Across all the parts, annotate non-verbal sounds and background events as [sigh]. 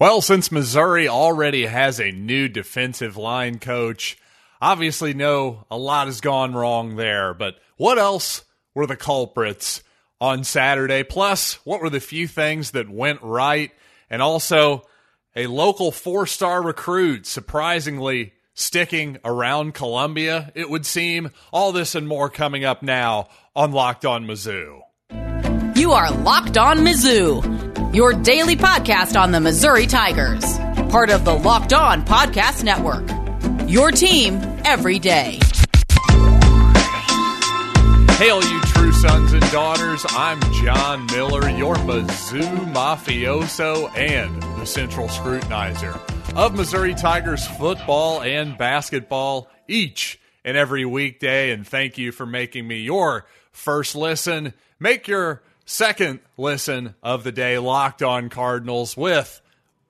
Well, since Missouri already has a new defensive line coach, obviously no, a lot has gone wrong there. But what else were the culprits on Saturday? Plus, what were the few things that went right? And also, a local four star recruit surprisingly sticking around Columbia, it would seem. All this and more coming up now on Locked On Mizzou. You are Locked On Mizzou your daily podcast on the Missouri Tigers, part of the Locked On Podcast Network. Your team every day. Hail, you true sons and daughters. I'm John Miller, your Mizzou mafioso and the central scrutinizer of Missouri Tigers football and basketball each and every weekday. And thank you for making me your first listen. Make your second listen of the day, Locked On Cardinals, with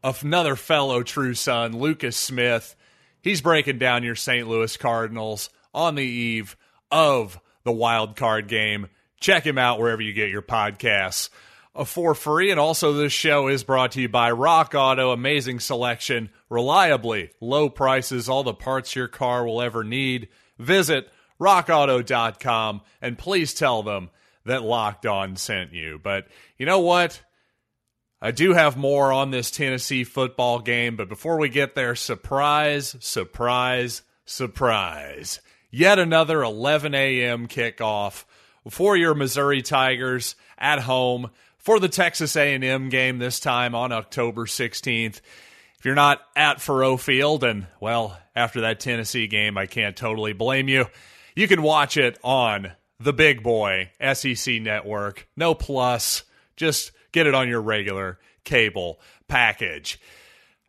another fellow true son, Lucas Smith. He's breaking down your St. Louis Cardinals on the eve of the wild card game. Check him out wherever you get your podcasts uh, for free. And also, this show is brought to you by Rock Auto. Amazing selection, reliably low prices, all the parts your car will ever need. Visit rockauto.com and please tell them that Locked On sent you. But you know what? I do have more on this Tennessee football game, but before we get there, surprise, surprise, surprise. Yet another 11 a.m. kickoff for your Missouri Tigers at home for the Texas A&M game this time on October 16th. If you're not at Faurot Field and well, after that Tennessee game, I can't totally blame you. You can watch it on the big boy SEC network. No plus, just get it on your regular cable package.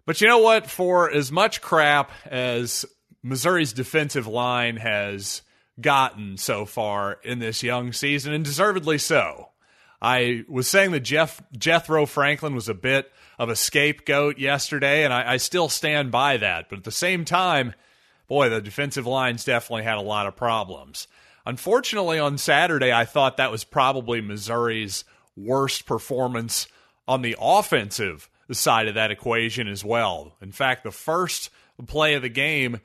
But you know what? For as much crap as Missouri's defensive line has gotten so far in this young season, and deservedly so. I was saying that Jeff Jethro Franklin was a bit of a scapegoat yesterday, and I, I still stand by that. But at the same time, boy, the defensive line's definitely had a lot of problems. Unfortunately, on Saturday, I thought that was probably Missouri's worst performance on the offensive side of that equation as well. In fact, the first play of the game,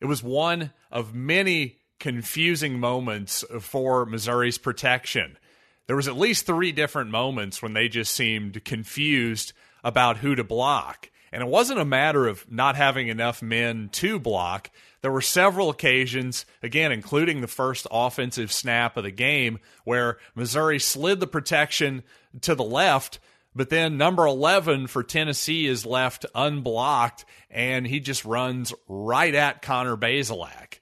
it was one of many confusing moments for Missouri's protection. There was at least 3 different moments when they just seemed confused about who to block. And it wasn't a matter of not having enough men to block. There were several occasions, again, including the first offensive snap of the game, where Missouri slid the protection to the left, but then number 11 for Tennessee is left unblocked, and he just runs right at Connor Bazelak.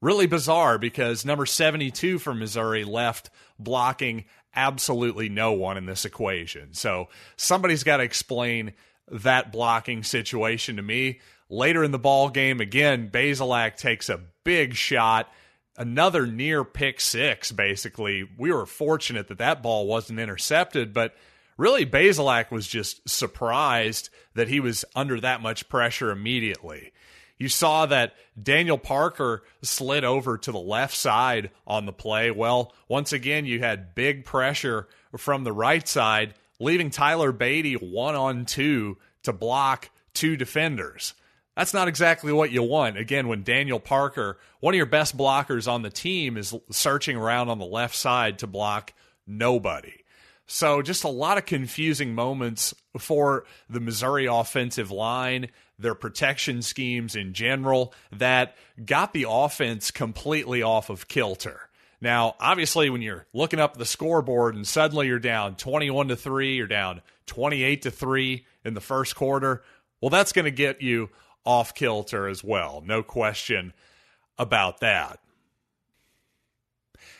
Really bizarre because number 72 for Missouri left blocking absolutely no one in this equation. So somebody's got to explain that blocking situation to me. Later in the ball game, again, Bazelak takes a big shot, another near pick six. Basically, we were fortunate that that ball wasn't intercepted, but really, Bazelak was just surprised that he was under that much pressure immediately. You saw that Daniel Parker slid over to the left side on the play. Well, once again, you had big pressure from the right side, leaving Tyler Badie one on two to block two defenders. That's not exactly what you want. Again, when Daniel Parker, one of your best blockers on the team, is searching around on the left side to block nobody. So, just a lot of confusing moments for the Missouri offensive line, their protection schemes in general, that got the offense completely off of kilter. Now, obviously, when you're looking up the scoreboard and suddenly you're down 21 to 3, you're down 28 to 3 in the first quarter, well, that's going to get you off kilter as well. No question about that.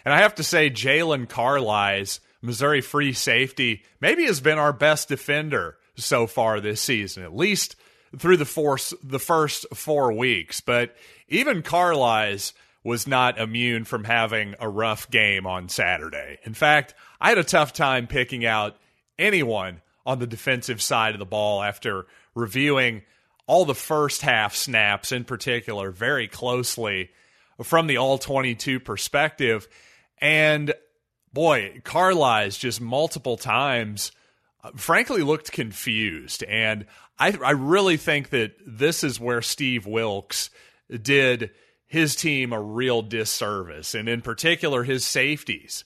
And I have to say, Jaylon Carlies, Missouri free safety, maybe has been our best defender so far this season, at least through the, force, the first four weeks. But even Carlies was not immune from having a rough game on Saturday. In fact, I had a tough time picking out anyone on the defensive side of the ball after reviewing all the first half snaps in particular very closely from the all 22 perspective. And boy, Carlies just multiple times uh, frankly looked confused. And I, I really think that this is where Steve Wilks did his team a real disservice, and in particular, his safeties.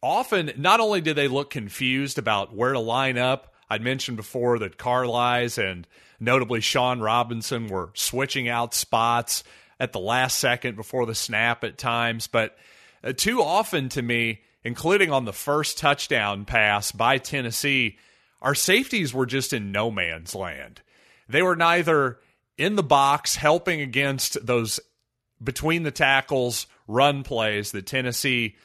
Often, not only did they look confused about where to line up, I'd mentioned before that Carlies and notably Shawn Robinson were switching out spots at the last second before the snap at times, but uh, too often to me, including on the first touchdown pass by Tennessee, our safeties were just in no man's land. They were neither in the box helping against those between the tackles run plays that Tennessee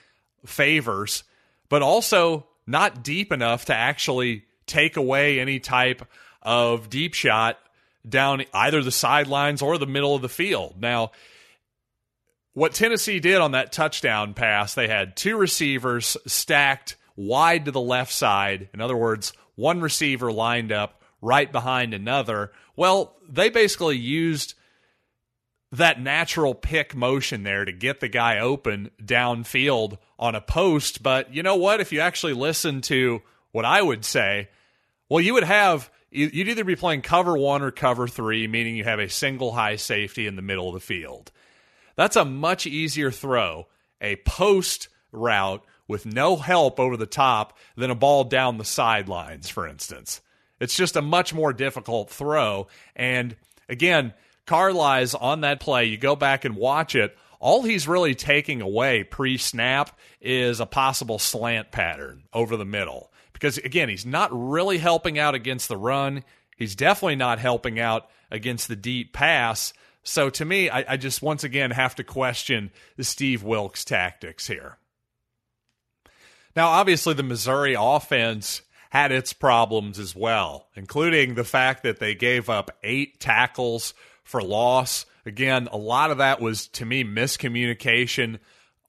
favors, but also not deep enough to actually take away any type of deep shot down either the sidelines or the middle of the field. Now, what Tennessee did on that touchdown pass, they had two receivers stacked wide to the left side. In other words, one receiver lined up right behind another. Well, they basically used that natural pick motion there to get the guy open downfield on a post. But you know what? If you actually listen to what I would say, well, you would have you'd either be playing cover one or cover three, meaning you have a single high safety in the middle of the field. That's a much easier throw, a post route with no help over the top than a ball down the sidelines, for instance. It's just a much more difficult throw. And again, Carlies on that play, you go back and watch it. All he's really taking away pre snap is a possible slant pattern over the middle. Because again, he's not really helping out against the run. He's definitely not helping out against the deep pass. So to me, I, I just once again have to question the Steve Wilks tactics here. Now, obviously, the Missouri offense had its problems as well, including the fact that they gave up eight tackles for loss. Again, a lot of that was, to me, miscommunication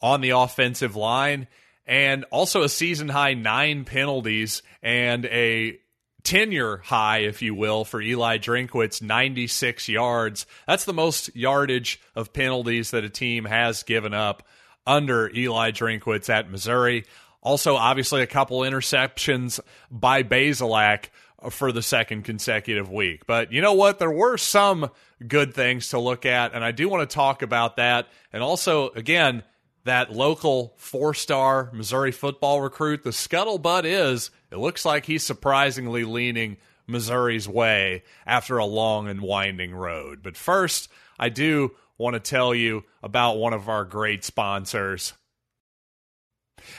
on the offensive line and also a season high nine penalties and a tenure high, if you will, for Eli Drinkwitz, 96 yards. That's the most yardage of penalties that a team has given up under Eli Drinkwitz at Missouri. Also, obviously, a couple interceptions by Bazelak for the second consecutive week. But you know what? There were some good things to look at, and I do want to talk about that. And also, again, that local four star Missouri football recruit, the scuttlebutt is it looks like he's surprisingly leaning Missouri's way after a long and winding road. But first, I do want to tell you about one of our great sponsors.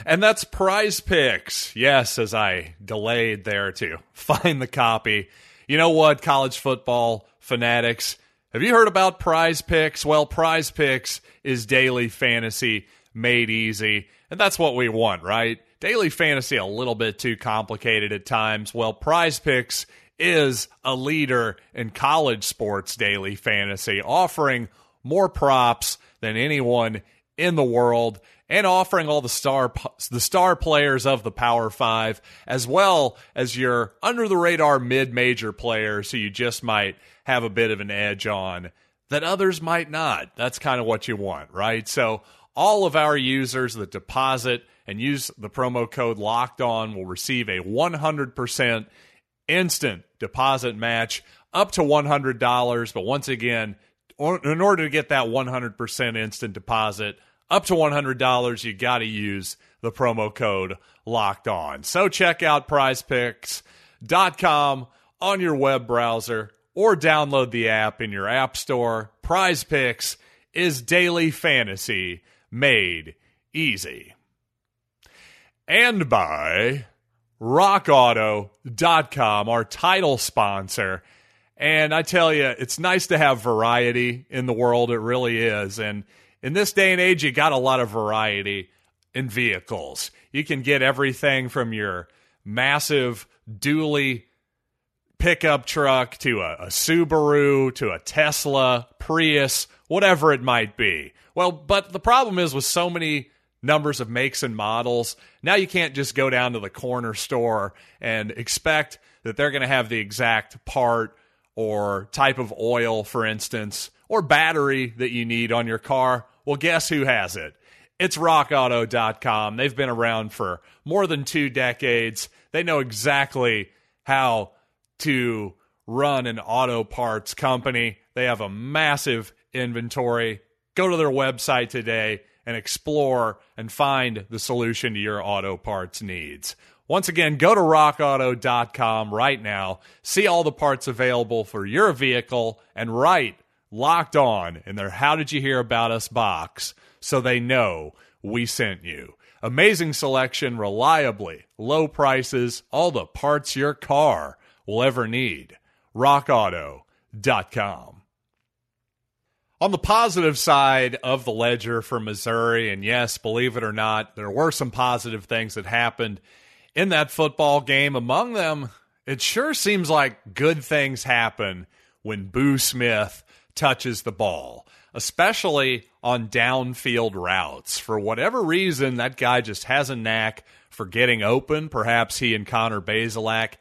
And that's Prize Picks. Yes, as I delayed there to [laughs] find the copy. You know what, college football fanatics? Have you heard about Prize Picks? Well, Prize Picks is daily fantasy made easy. And that's what we want, right? Daily fantasy a little bit too complicated at times. Well, Prize Picks is a leader in college sports daily fantasy, offering more props than anyone in the world and offering all the star the star players of the Power 5 as well as your under the radar mid-major players who you just might have a bit of an edge on that others might not. That's kind of what you want, right? So all of our users that deposit and use the promo code locked on will receive a 100% instant deposit match up to $100 but once again in order to get that 100% instant deposit up to $100 you got to use the promo code locked on so check out prizepicks.com on your web browser or download the app in your app store prize picks is daily fantasy made easy. And by rockauto.com, our title sponsor. And I tell you, it's nice to have variety in the world. It really is. And in this day and age, you got a lot of variety in vehicles. You can get everything from your massive dually pickup truck to a, a Subaru to a Tesla, Prius, whatever it might be. Well, but the problem is with so many numbers of makes and models, now you can't just go down to the corner store and expect that they're going to have the exact part or type of oil, for instance, or battery that you need on your car. Well, guess who has it? It's rockauto.com. They've been around for more than two decades. They know exactly how to run an auto parts company. They have a massive inventory. Go to their website today and explore and find the solution to your auto parts needs. Once again, go to rockauto.com right now, see all the parts available for your vehicle, and write locked on in their How Did You Hear About Us box so they know we sent you. Amazing selection, reliably, low prices, all the parts your car will ever need. RockAuto.com. On the positive side of the ledger for Missouri, and yes, believe it or not, there were some positive things that happened in that football game. Among them, it sure seems like good things happen when Boo Smith touches the ball, especially on downfield routes. For whatever reason, that guy just has a knack for getting open. Perhaps he and Connor Bazelak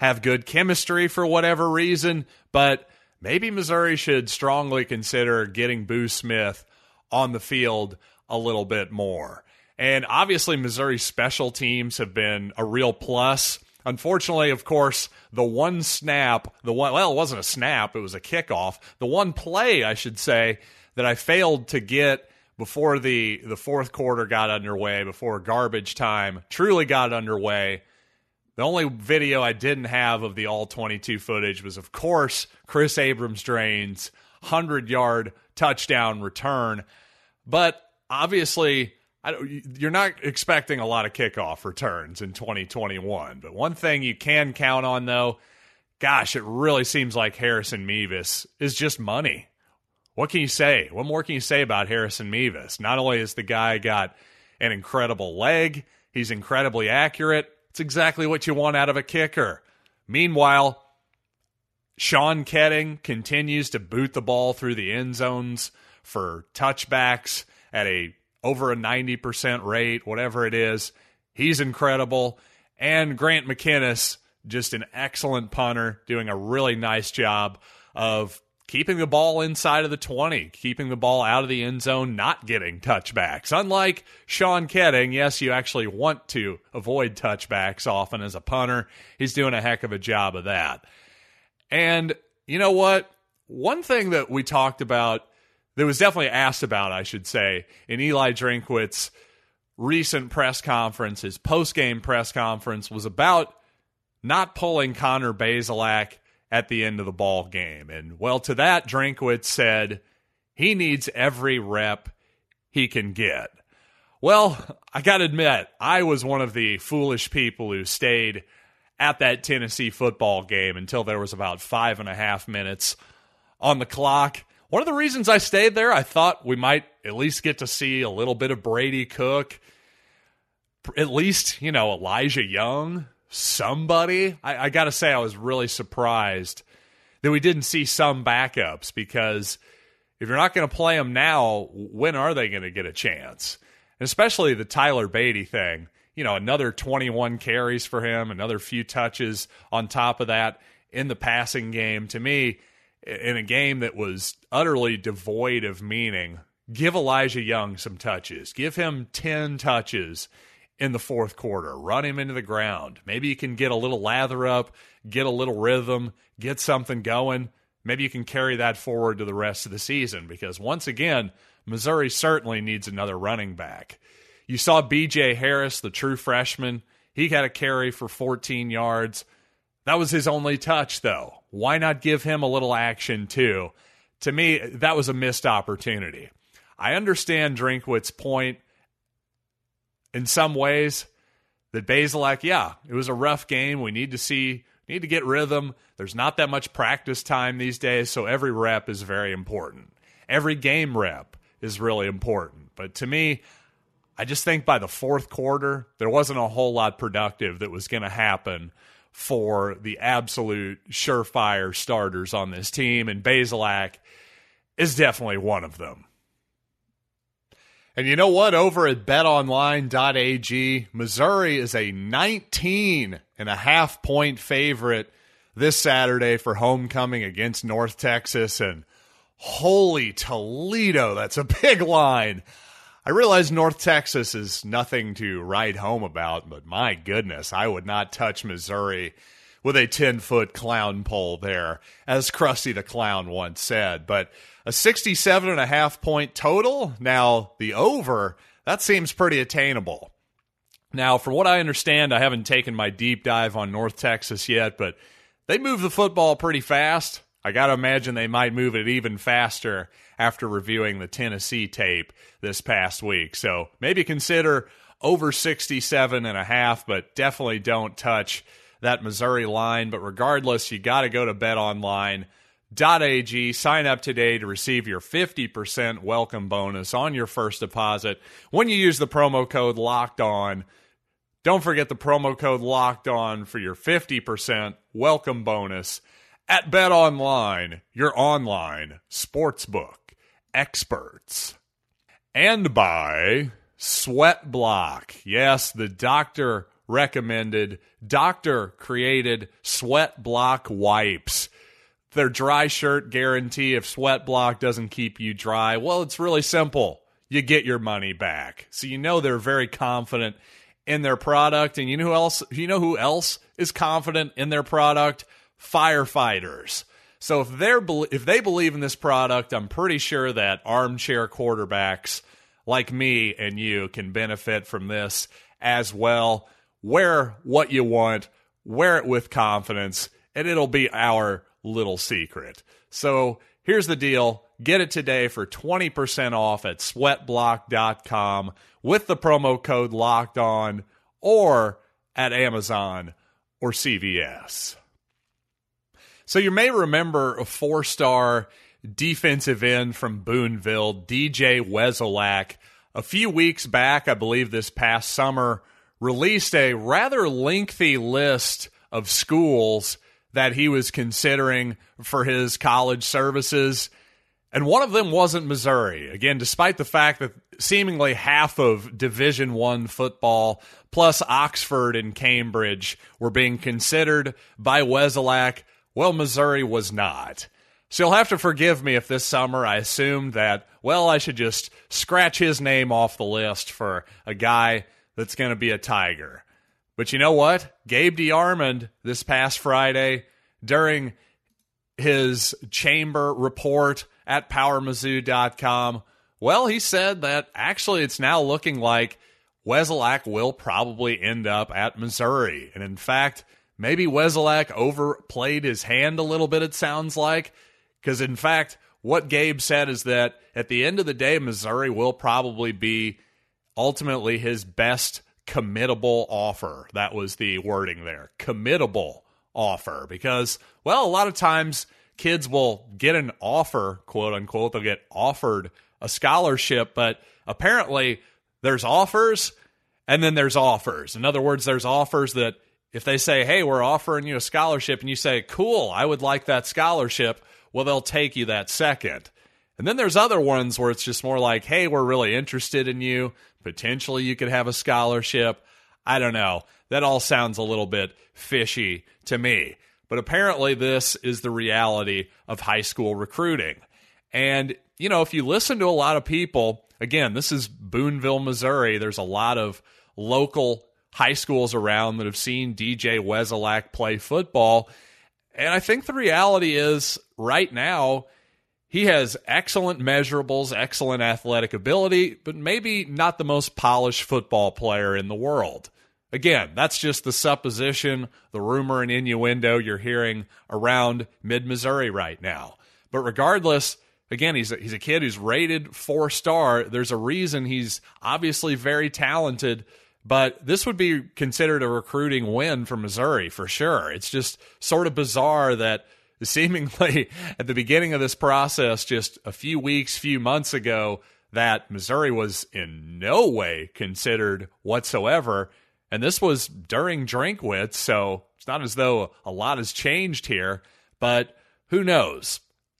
have good chemistry for whatever reason, but maybe Missouri should strongly consider getting Boo Smith on the field a little bit more. And obviously, Missouri's special teams have been a real plus. Unfortunately, of course, the one snap, the one, well, it wasn't a snap, it was a kickoff. The one play, I should say, that I failed to get before the, the fourth quarter got underway, before garbage time truly got underway. The only video I didn't have of the all 22 footage was, of course, Kris Abrams-Draine's 100 yard touchdown return. But obviously, you're not expecting a lot of kickoff returns in 2021. But one thing you can count on, though, gosh, it really seems like Harrison Mevis is just money. What can you say? What more can you say about Harrison Mevis? Not only has the guy got an incredible leg, he's incredibly accurate. It's exactly what you want out of a kicker. Meanwhile, Sean Koetting continues to boot the ball through the end zones for touchbacks at a over a 90% rate, whatever it is. He's incredible. And Grant McKinniss, just an excellent punter, doing a really nice job of keeping the ball inside of the 20, keeping the ball out of the end zone, not getting touchbacks. Unlike Sean Koetting, yes, you actually want to avoid touchbacks often as a punter. He's doing a heck of a job of that. And you know what? One thing that we talked about that was definitely asked about, I should say, in Eli Drinkwitz's recent press conference, his post game press conference was about not pulling Connor Bazelak at the end of the ball game. And well, to that, Drinkwitz said he needs every rep he can get. Well, I got to admit, I was one of the foolish people who stayed at that Tennessee football game until there was about five and a half minutes on the clock. One of the reasons I stayed there, I thought we might at least get to see a little bit of Brady Cook, at least, you know, Elijah Young, somebody. I, I got to say, I was really surprised that we didn't see some backups because if you're not going to play them now, when are they going to get a chance? And especially the Tyler Badie thing. You know, another 21 carries for him, another few touches on top of that in the passing game. To me, in a game that was utterly devoid of meaning, give Elijah Young some touches. Give him 10 touches in the fourth quarter. Run him into the ground. Maybe you can get a little lather up, get a little rhythm, get something going. Maybe you can carry that forward to the rest of the season because once again, Missouri certainly needs another running back. You saw BJ Harris, the true freshman. He had a carry for 14 yards. That was his only touch, though. Why not give him a little action too? To me, that was a missed opportunity. I understand Drinkwitz's point in some ways that Bazelak, yeah, it was a rough game. We need to see, need to get rhythm. There's not that much practice time these days, so every rep is very important. Every game rep is really important. But to me, I just think by the fourth quarter, there wasn't a whole lot productive that was going to happen for the absolute surefire starters on this team, and Bazelak is definitely one of them. And you know what? Over at betonline.ag, Missouri is a 19 and a half point favorite this Saturday for homecoming against North Texas. And holy Toledo, that's a big line. I realize North Texas is nothing to write home about, but my goodness, I would not touch Missouri with a 10 foot clown pole there, as Krusty the Clown once said. But a 67 and a half point total, now the over, that seems pretty attainable. Now, from what I understand, I haven't taken my deep dive on North Texas yet, but they move the football pretty fast. I got to imagine they might move it even faster after reviewing the Tennessee tape this past week. So maybe consider over 67 and a half, but definitely don't touch that Missouri line. But regardless, you got to go to betonline.ag. Sign up today to receive your 50% welcome bonus on your first deposit when you use the promo code locked on. Don't forget the promo code locked on for your 50% welcome bonus at Bet Online, your online sportsbook experts. And by Sweat Block. Yes, the doctor recommended, doctor created Sweat Block wipes. Their dry shirt guarantee if Sweat Block doesn't keep you dry, well, it's really simple. You get your money back. So you know they're very confident in their product and you know who else you know who else is confident in their product? Firefighters. So if they're if they believe in this product, I'm pretty sure that armchair quarterbacks like me and you can benefit from this as well. Wear what you want, wear it with confidence, and it'll be our little secret. So here's the deal. Get it today for 20% off at sweatblock.com with the promo code locked on or at Amazon or CVS. So you may remember a four star defensive end from Boonville, DJ Wesolak. A few weeks back, I believe this past summer, released a rather lengthy list of schools that he was considering for his college services and one of them wasn't Missouri. Again, despite the fact that seemingly half of Division 1 football plus Oxford and Cambridge were being considered by Wesolak well, Missouri was not. So you'll have to forgive me if this summer I assumed that, well, I should just scratch his name off the list for a guy that's going to be a Tiger. But you know what? Gabe DeArmond this past Friday during his chamber report at powermizzou.com, well, he said that actually it's now looking like Wesolak will probably end up at Missouri. And in fact, maybe Wesolak overplayed his hand a little bit, it sounds like. Because, in fact, what Gabe said is that at the end of the day, Missouri will probably be ultimately his best committable offer. That was the wording there committable offer. Because, well, a lot of times kids will get an offer, quote unquote, they'll get offered a scholarship, but apparently there's offers and then there's offers. In other words, there's offers that if they say, hey, we're offering you a scholarship, and you say, cool, I would like that scholarship, well, they'll take you that second. And then there's other ones where it's just more like, hey, we're really interested in you. Potentially you could have a scholarship. I don't know. That all sounds a little bit fishy to me. But apparently, this is the reality of high school recruiting. And, you know, if you listen to a lot of people, again, this is Boonville, Missouri. There's a lot of local high schools around that have seen DJ Wesolak play football. And I think the reality is right now, he has excellent measurables, excellent athletic ability, but maybe not the most polished football player in the world. Again, that's just the supposition, the rumor and innuendo you're hearing around mid Missouri right now. But regardless, again, he's a, he's a kid who's rated four star. There's a reason he's obviously very talented but this would be considered a recruiting win for Missouri for sure. It's just sort of bizarre that seemingly [laughs] at the beginning of this process, just a few weeks, few months ago, that Missouri was in no way considered whatsoever. And this was during Drinkwitz, so it's not as though a lot has changed here, but who knows?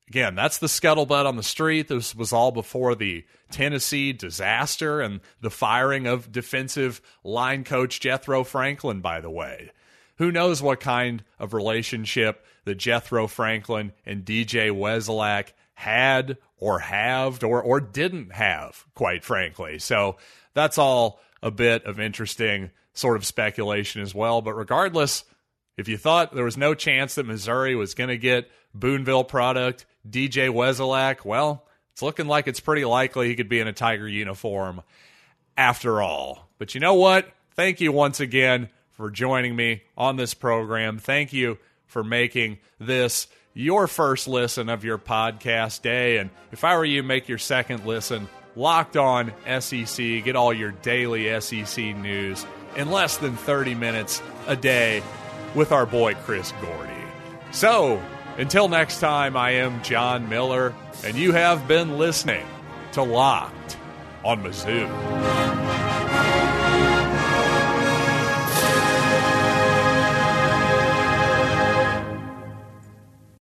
Again, that's the scuttlebutt on the street. This was all before the Tennessee disaster and the firing of defensive line coach Jethro Franklin, by the way. Who knows what kind of relationship that Jethro Franklin and DJ Wesolak had or halved or or didn't have, quite frankly. So that's all a bit of interesting sort of speculation as well. But regardless, if you thought there was no chance that Missouri was going to get Boonville product, DJ Wesolak, well, it's looking like it's pretty likely he could be in a Tiger uniform after all. But you know what? Thank you once again for joining me on this program. Thank you for making this your first listen of your podcast day. And if I were you, make your second listen locked on SEC. Get all your daily SEC news in less than 30 minutes a day with our boy Chris Gordy. So, until next time, I am John Miller, and you have been listening to Locked on Mizzou.